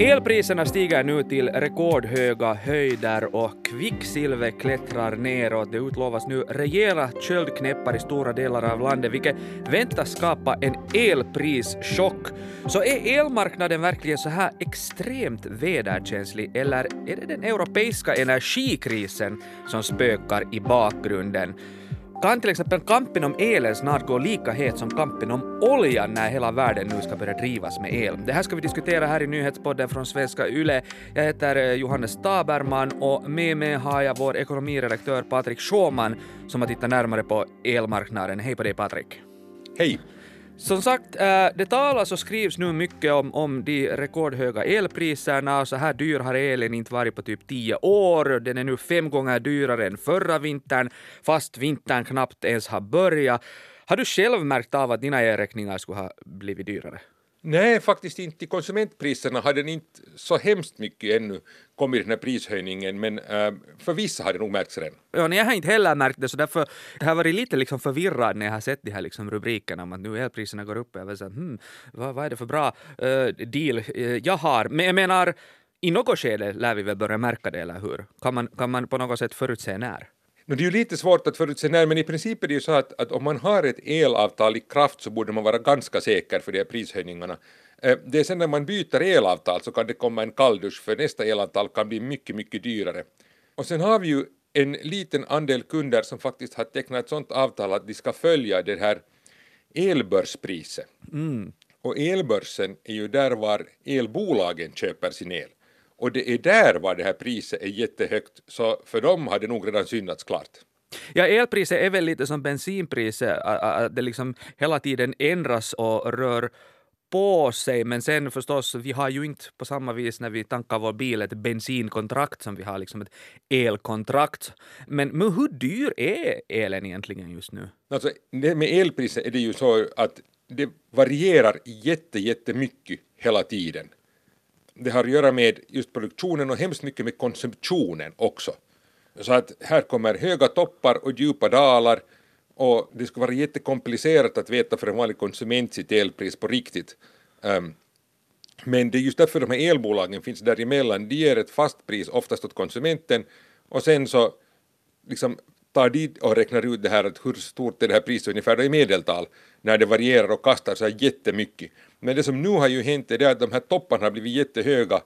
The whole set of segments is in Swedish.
Elpriserna stiger nu till rekordhöga höjder och kvicksilver klättrar neråt. Det utlovas nu rejäla köldknäppar i stora delar av landet, vilket väntas skapa en elprischock. Så är elmarknaden verkligen så här extremt väderkänslig eller är det den europeiska energikrisen som spökar i bakgrunden? Kan till exempel kampen om elen snart gå lika het som kampen om oljan när hela världen nu ska börja drivas med el? Det här ska vi diskutera här i nyhetspodden från Svenska Yle. Jag heter eh, Johannes Taberman och med mig har jag vår ekonomiredaktör Patrik Schåman som har tittat närmare på elmarknaden. Hej på dig Patrik! Hej! Som sagt, eh, det talas och skrivs nu mycket om, om de rekordhöga elpriserna. Så här dyr har elen inte varit på typ tio år. Den är nu fem gånger dyrare än förra vintern, fast vintern knappt ens har börjat. Har du själv märkt av att dina elräkningar skulle ha blivit dyrare? Nej, faktiskt inte. I konsumentpriserna har den inte så hemskt mycket ännu kommit den här prishöjningen, men äh, för vissa har det nog märkts redan. Ja, jag har inte heller märkt det, så därför jag har varit lite liksom förvirrad när jag har sett de här liksom rubrikerna om att nu elpriserna går upp. Jag var så här, hmm, vad, vad är det för bra uh, deal uh, jag har? Men jag menar, i något skede lär vi väl börja märka det, eller hur? Kan man, kan man på något sätt förutse när? No, det är ju lite svårt att förutse när, men i princip är det ju så att, att om man har ett elavtal i kraft så borde man vara ganska säker för de här prishöjningarna. Eh, det är sen när man byter elavtal så kan det komma en kalldusch för nästa elavtal kan bli mycket, mycket dyrare. Och sen har vi ju en liten andel kunder som faktiskt har tecknat ett sådant avtal att de ska följa det här elbörspriset. Mm. Och elbörsen är ju där var elbolagen köper sin el. Och det är där var det här priset är jättehögt, så för dem har det nog redan syndats klart. Ja, elpriset är väl lite som bensinpriset, att det liksom hela tiden ändras och rör på sig, men sen förstås, vi har ju inte på samma vis när vi tankar vår bil ett bensinkontrakt som vi har liksom ett elkontrakt. Men, men hur dyr är elen egentligen just nu? Alltså, med elpriset är det ju så att det varierar jätte, jättemycket hela tiden det har att göra med just produktionen och hemskt mycket med konsumtionen också. Så att här kommer höga toppar och djupa dalar och det skulle vara jättekomplicerat att veta för en vanlig konsument sitt elpris på riktigt. Um, men det är just därför de här elbolagen finns däremellan. De ger ett fast pris oftast åt konsumenten och sen så liksom tar de och räknar ut det här att hur stort är det här priset ungefär då i medeltal när det varierar och kastar så här jättemycket. Men det som nu har ju hänt är det att de här topparna har blivit jättehöga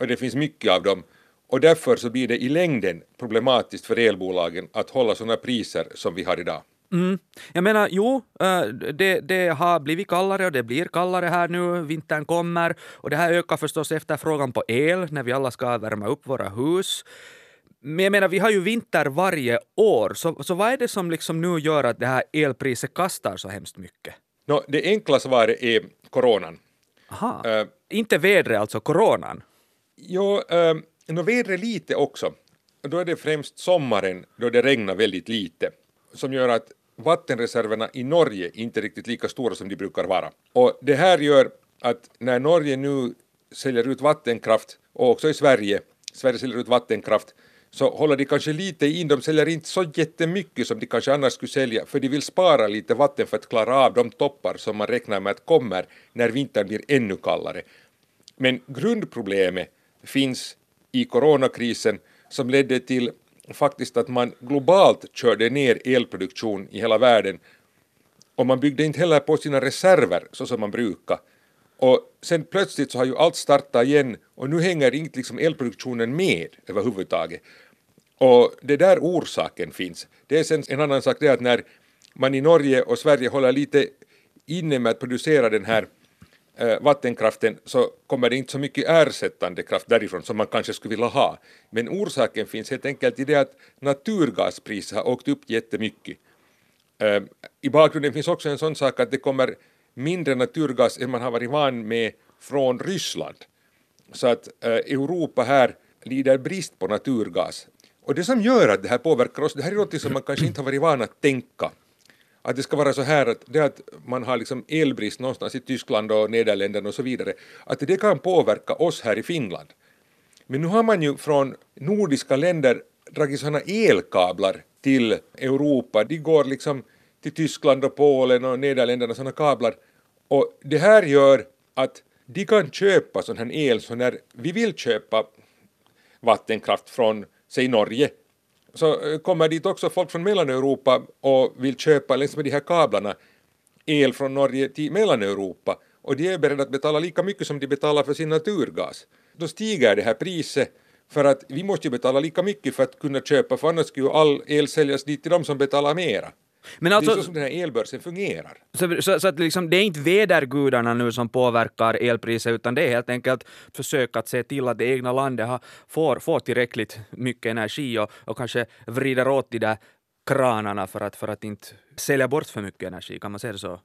och det finns mycket av dem och därför så blir det i längden problematiskt för elbolagen att hålla sådana priser som vi har idag. Mm. Jag menar, jo, eh, det, det, har blivit kallare och det blir kallare här nu. Vintern kommer och det här ökar förstås efterfrågan på el när vi alla ska värma upp våra hus. Men jag menar, vi har ju vinter varje år, så, så vad är det som liksom nu gör att det här elpriset kastar så hemskt mycket? No, det enkla svaret är coronan. Aha. Uh, inte vädret, alltså coronan? Jo, uh, no, vädret lite också. Då är det främst sommaren då det regnar väldigt lite som gör att vattenreserverna i Norge inte är riktigt lika stora som de brukar vara. Och det här gör att när Norge nu säljer ut vattenkraft och också i Sverige, Sverige säljer ut vattenkraft så håller de kanske lite in, de säljer inte så jättemycket som de kanske annars skulle sälja för de vill spara lite vatten för att klara av de toppar som man räknar med att kommer när vintern blir ännu kallare. Men grundproblemet finns i coronakrisen som ledde till faktiskt att man globalt körde ner elproduktion i hela världen och man byggde inte heller på sina reserver så som man brukar. Och sen plötsligt så har ju allt startat igen och nu hänger inte liksom elproduktionen med överhuvudtaget. Och det är där orsaken finns. Det är sen en annan sak det är att när man i Norge och Sverige håller lite inne med att producera den här äh, vattenkraften så kommer det inte så mycket ersättande kraft därifrån som man kanske skulle vilja ha. Men orsaken finns helt enkelt i det att naturgaspriset har åkt upp jättemycket. Äh, I bakgrunden finns också en sån sak att det kommer mindre naturgas än man har varit van med från Ryssland. Så att eh, Europa här lider brist på naturgas. Och det som gör att det här påverkar oss, det här är något som man kanske inte har varit van att tänka. Att det ska vara så här att det att man har liksom elbrist någonstans i Tyskland och Nederländerna och så vidare, att det kan påverka oss här i Finland. Men nu har man ju från nordiska länder dragit sådana elkablar till Europa, de går liksom till Tyskland och Polen och Nederländerna sådana kablar. Och det här gör att de kan köpa sån här el, så när vi vill köpa vattenkraft från, säg Norge, så eh, kommer dit också folk från Mellaneuropa och vill köpa längs liksom med de här kablarna el från Norge till Mellaneuropa och de är beredda att betala lika mycket som de betalar för sin naturgas. Då stiger det här priset för att vi måste ju betala lika mycket för att kunna köpa för annars skulle ju all el säljas dit till de som betalar mera. Men alltså, det är alltså- så som den här elbörsen fungerar. Så, så, så att liksom, det är inte vädergudarna nu som påverkar elpriset utan det är helt enkelt försök att se till att det egna landet har, får, får tillräckligt mycket energi och, och kanske vrider åt de där kranarna för att, för att inte sälja bort för mycket energi, kan man säga det så?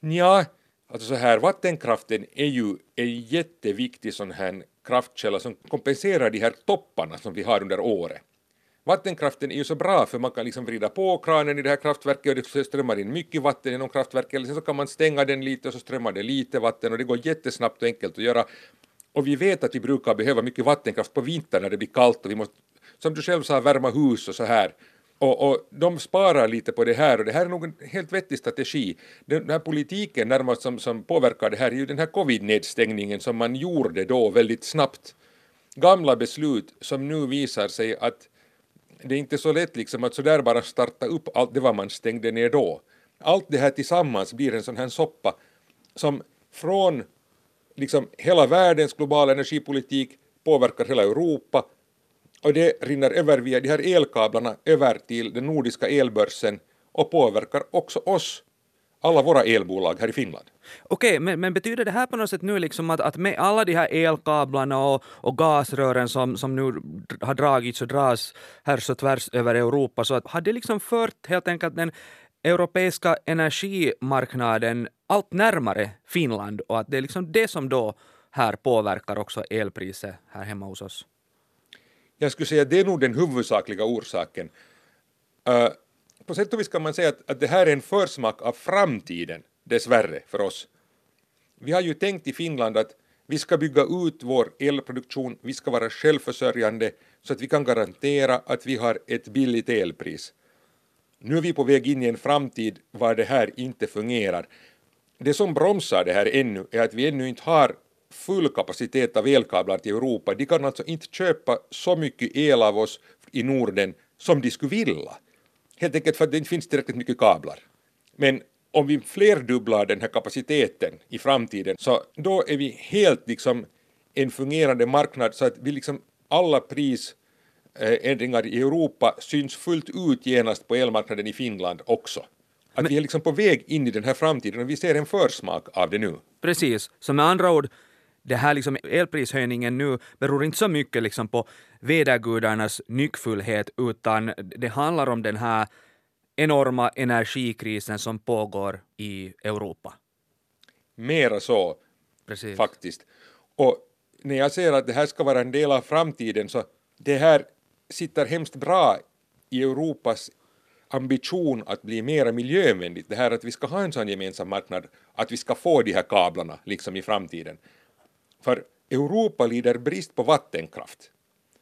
Ja, alltså så här, vattenkraften är ju en jätteviktig sån här kraftkälla som kompenserar de här topparna som vi har under året. Vattenkraften är ju så bra för man kan liksom vrida på kranen i det här kraftverket och det strömmar in mycket vatten genom kraftverket eller sen så kan man stänga den lite och så strömmar det lite vatten och det går jättesnabbt och enkelt att göra. Och vi vet att vi brukar behöva mycket vattenkraft på vintern när det blir kallt och vi måste, som du själv sa, värma hus och så här. Och, och de sparar lite på det här och det här är nog en helt vettig strategi. Den här politiken närmast som, som påverkar det här är ju den här covid-nedstängningen som man gjorde då väldigt snabbt. Gamla beslut som nu visar sig att det är inte så lätt liksom att sådär bara starta upp allt det vad man stängde ner då. Allt det här tillsammans blir en sån här soppa som från liksom hela världens globala energipolitik påverkar hela Europa och det rinner över via de här elkablarna över till den nordiska elbörsen och påverkar också oss alla våra elbolag här i Finland. Okej, men, men, betyder det här på något sätt nu liksom att, att med alla de här elkablarna och, och gasrören som, som nu har dragits och dras här och tvärs över Europa, så att, har det liksom fört helt enkelt den europeiska energimarknaden allt närmare Finland och att det är liksom det som då här påverkar också elpriset här hemma hos oss? Jag skulle säga att det är nog den huvudsakliga orsaken. Uh, på sätt och vis kan man säga att, att det här är en försmak av framtiden, dessvärre, för oss. Vi har ju tänkt i Finland att vi ska bygga ut vår elproduktion, vi ska vara självförsörjande så att vi kan garantera att vi har ett billigt elpris. Nu är vi på väg in i en framtid var det här inte fungerar. Det som bromsar det här ännu är att vi ännu inte har full kapacitet av elkablar till Europa. De kan alltså inte köpa så mycket el av oss i Norden som de skulle vilja. Helt enkelt för att det inte finns tillräckligt mycket kablar. Men om vi flerdubblar den här kapaciteten i framtiden så då är vi helt liksom en fungerande marknad så att vi liksom alla prisändringar i Europa syns fullt ut genast på elmarknaden i Finland också. Att Men, vi är liksom på väg in i den här framtiden och vi ser en försmak av det nu. Precis, så med andra ord det här liksom elprishöjningen nu beror inte så mycket liksom på vädergudarnas nyckfullhet utan det handlar om den här enorma energikrisen som pågår i Europa. Mera så, Precis. faktiskt. Och när jag säger att det här ska vara en del av framtiden så det här sitter hemskt bra i Europas ambition att bli mera miljövänligt, det här att vi ska ha en sån gemensam marknad, att vi ska få de här kablarna liksom i framtiden. För Europa lider brist på vattenkraft.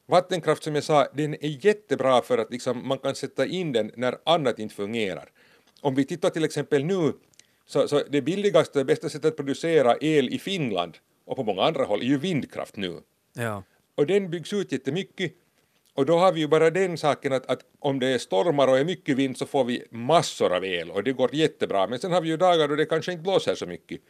Vattenkraft som jag sa, den är jättebra för att liksom man kan sätta in den när annat inte fungerar. Om vi tittar till exempel nu, så, så det billigaste och bästa sättet att producera el i Finland och på många andra håll är ju vindkraft nu. Ja. Och den byggs ut jättemycket och då har vi ju bara den saken att, att, om det är stormar och är mycket vind så får vi massor av el och det går jättebra men sen har vi ju dagar då det kanske inte blåser så mycket.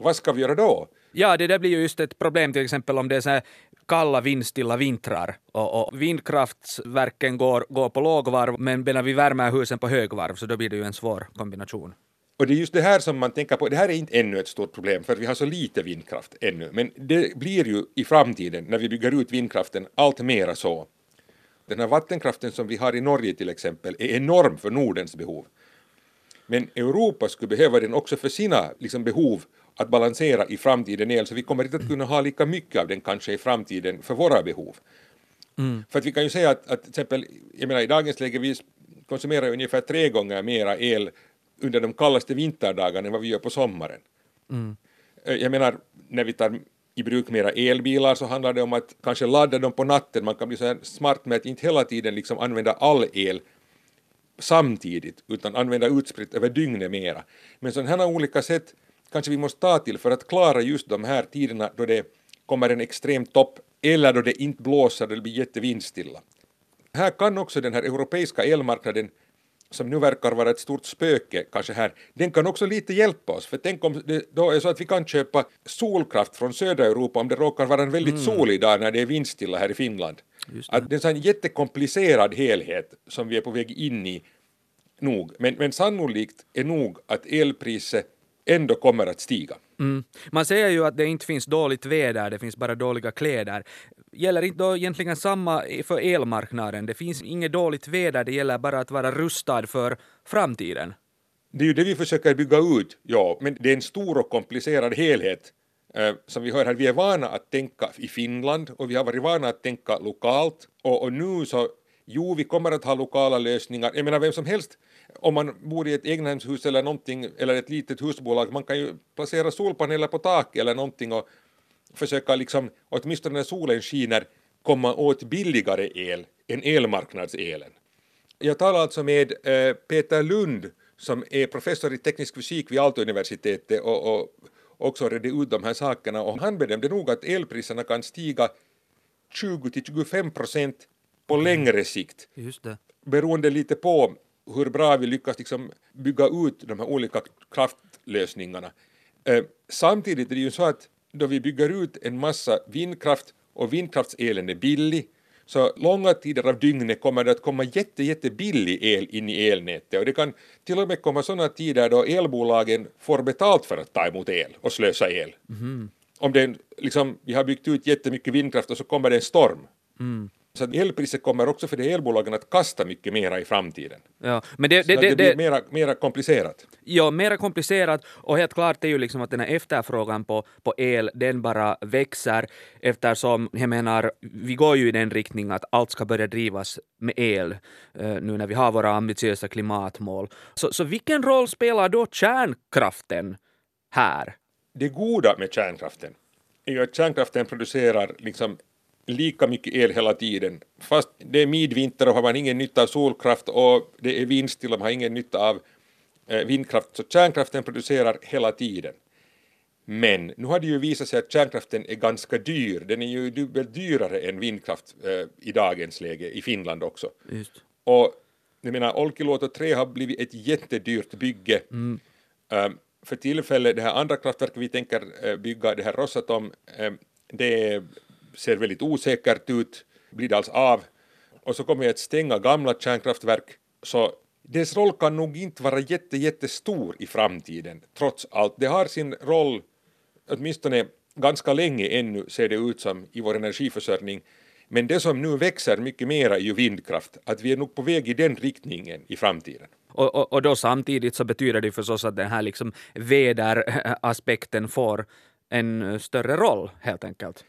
Vad ska vi göra då? Ja, det där blir ju just ett problem till exempel om det är så här kalla vindstilla vintrar och, och vindkraftverken går, går på lågvarv men medan vi värmer husen på högvarv så då blir det ju en svår kombination. Och det är just det här som man tänker på, det här är inte ännu ett stort problem för vi har så lite vindkraft ännu, men det blir ju i framtiden när vi bygger ut vindkraften allt mera så. Den här vattenkraften som vi har i Norge till exempel är enorm för Nordens behov. Men Europa skulle behöva den också för sina liksom, behov att balansera i framtiden el, så vi kommer inte att kunna ha lika mycket av den kanske i framtiden för våra behov. Mm. För att vi kan ju säga att, att till exempel, jag menar i dagens läge vi konsumerar ungefär tre gånger mera el under de kallaste vinterdagarna än vad vi gör på sommaren. Mm. Eh, jag menar, när vi tar i bruk mera elbilar så handlar det om att kanske ladda dem på natten, man kan bli så här smart med att inte hela tiden liksom använda all el samtidigt utan använda utspritt över dygnet mera. Men sådana här olika sätt kanske vi måste ta till för att klara just de här tiderna då det kommer en extrem topp eller då det inte blåser, det blir jättevindstilla. Här kan också den här europeiska elmarknaden som nu verkar vara ett stort spöke kanske här, den kan också lite hjälpa oss. För tänk om det då är så att vi kan köpa solkraft från södra Europa om det råkar vara en väldigt mm. solig dag när det är vindstilla här i Finland. Det. Att det är en jättekomplicerad helhet som vi är på väg in i nog. Men, men sannolikt är nog att elpriset ändå kommer att stiga. Mm. Man säger ju att det inte finns dåligt väder, det finns bara dåliga kläder. Gäller inte då egentligen samma för elmarknaden? Det finns inget dåligt väder, det gäller bara att vara rustad för framtiden. Det är ju det vi försöker bygga ut, ja, men det är en stor och komplicerad helhet. Eh, som vi hör här, vi är vana att tänka i Finland och vi har varit vana att tänka lokalt och, och nu så, jo, vi kommer att ha lokala lösningar. Jag menar, vem som helst om man bor i ett egnahemshus eller någonting, eller ett litet husbolag, man kan ju placera solpaneler på taket eller någonting och försöka liksom, åtminstone när solen skiner, komma åt billigare el än elmarknadselen. Jag talar alltså med eh, Peter Lund som är professor i teknisk fysik vid Aalto-universitetet och, och också redde ut de här sakerna och han bedömde nog att elpriserna kan stiga 20 till 25 procent på längre sikt. Just det. Beroende lite på hur bra vi lyckas liksom bygga ut de här olika kraftlösningarna. Eh, samtidigt är det ju så att då vi bygger ut en massa vindkraft och vindkraftselen är billig så långa tider av dygnet kommer det att komma jätte, jättebillig el in i elnätet och det kan till och med komma sådana tider då elbolagen får betalt för att ta emot el och slösa el. Mm. Om det liksom, vi har byggt ut jättemycket vindkraft och så kommer det en storm. Mm. Så elpriset kommer också för de elbolagen att kasta mycket mera i framtiden. Ja, men det, det, det, det blir mera, mera komplicerat. Ja, mera komplicerat och helt klart är ju liksom att den här efterfrågan på, på el, den bara växer eftersom, jag menar, vi går ju i den riktningen att allt ska börja drivas med el uh, nu när vi har våra ambitiösa klimatmål. Så, så vilken roll spelar då kärnkraften här? Det goda med kärnkraften är ju att kärnkraften producerar liksom lika mycket el hela tiden. Fast det är midvinter och har man ingen nytta av solkraft och det är vindstilla och man har ingen nytta av eh, vindkraft, så kärnkraften producerar hela tiden. Men nu har det ju visat sig att kärnkraften är ganska dyr, den är ju dubbelt dyrare än vindkraft eh, i dagens läge, i Finland också. Just. Och jag menar, Olkiluoto 3 har blivit ett jättedyrt bygge. Mm. Um, för tillfället, det här andra kraftverket vi tänker uh, bygga, det här Rosatom, um, det ser väldigt osäkert ut, blir det alls av? Och så kommer vi att stänga gamla kärnkraftverk, så dess roll kan nog inte vara jätte, jättestor i framtiden, trots allt. Det har sin roll, åtminstone ganska länge ännu ser det ut som i vår energiförsörjning, men det som nu växer mycket mera är ju vindkraft, att vi är nog på väg i den riktningen i framtiden. Och, och, och då samtidigt så betyder det förstås att den här liksom väderaspekten får en större roll helt enkelt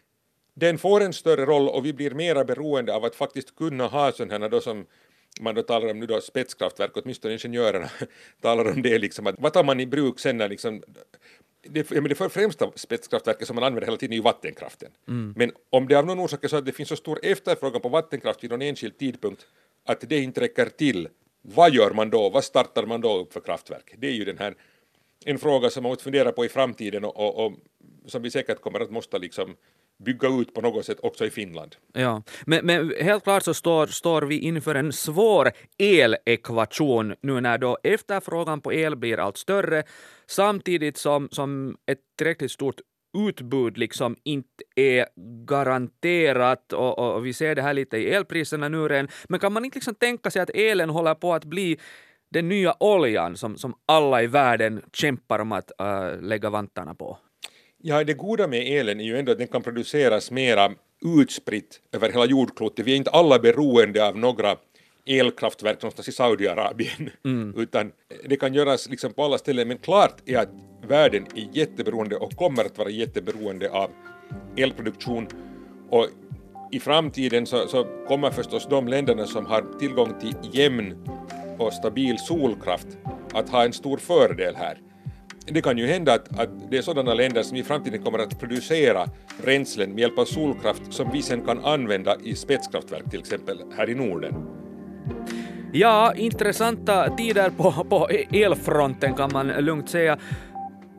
den får en större roll och vi blir mera beroende av att faktiskt kunna ha sådana då som man då talar om nu då spetskraftverk, åtminstone ingenjörerna talar om det liksom att vad tar man i bruk sen när liksom det, men det främsta spetskraftverket som man använder hela tiden är ju vattenkraften. Mm. Men om det av någon orsak är så att det finns så stor efterfrågan på vattenkraft vid någon enskild tidpunkt att det inte räcker till, vad gör man då? Vad startar man då upp för kraftverk? Det är ju den här en fråga som man måste fundera på i framtiden och, och, och som vi säkert kommer att måste liksom bygga ut på något sätt också i Finland. Ja, men, men helt klart så står, står vi inför en svår elekvation nu när då efterfrågan på el blir allt större samtidigt som, som ett tillräckligt stort utbud liksom inte är garanterat och, och, vi ser det här lite i elpriserna nu redan. Men kan man inte liksom tänka sig att elen håller på att bli den nya oljan som, som alla i världen kämpar om att äh, lägga vantarna på? Ja, det goda med elen är ju ändå att den kan produceras mera utspritt över hela jordklotet. Vi är inte alla beroende av några elkraftverk någonstans i Saudiarabien, mm. utan det kan göras liksom på alla ställen. Men klart är att världen är jätteberoende och kommer att vara jätteberoende av elproduktion. Och i framtiden så, så kommer förstås de länderna som har tillgång till jämn och stabil solkraft att ha en stor fördel här det kan ju hända att, att det är sådana länder som i framtiden kommer att producera bränslen med hjälp av solkraft som vi sen kan använda i spetskraftverk till exempel här i Norden. Ja, intressanta tider på, på elfronten kan man lugnt säga.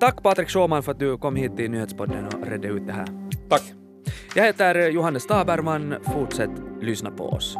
Tack Patrik Sjåman för att du kom hit till Nyhetspodden och redde ut det här. Tack. Jag heter Johannes Taberman. Fortsätt lyssna på oss.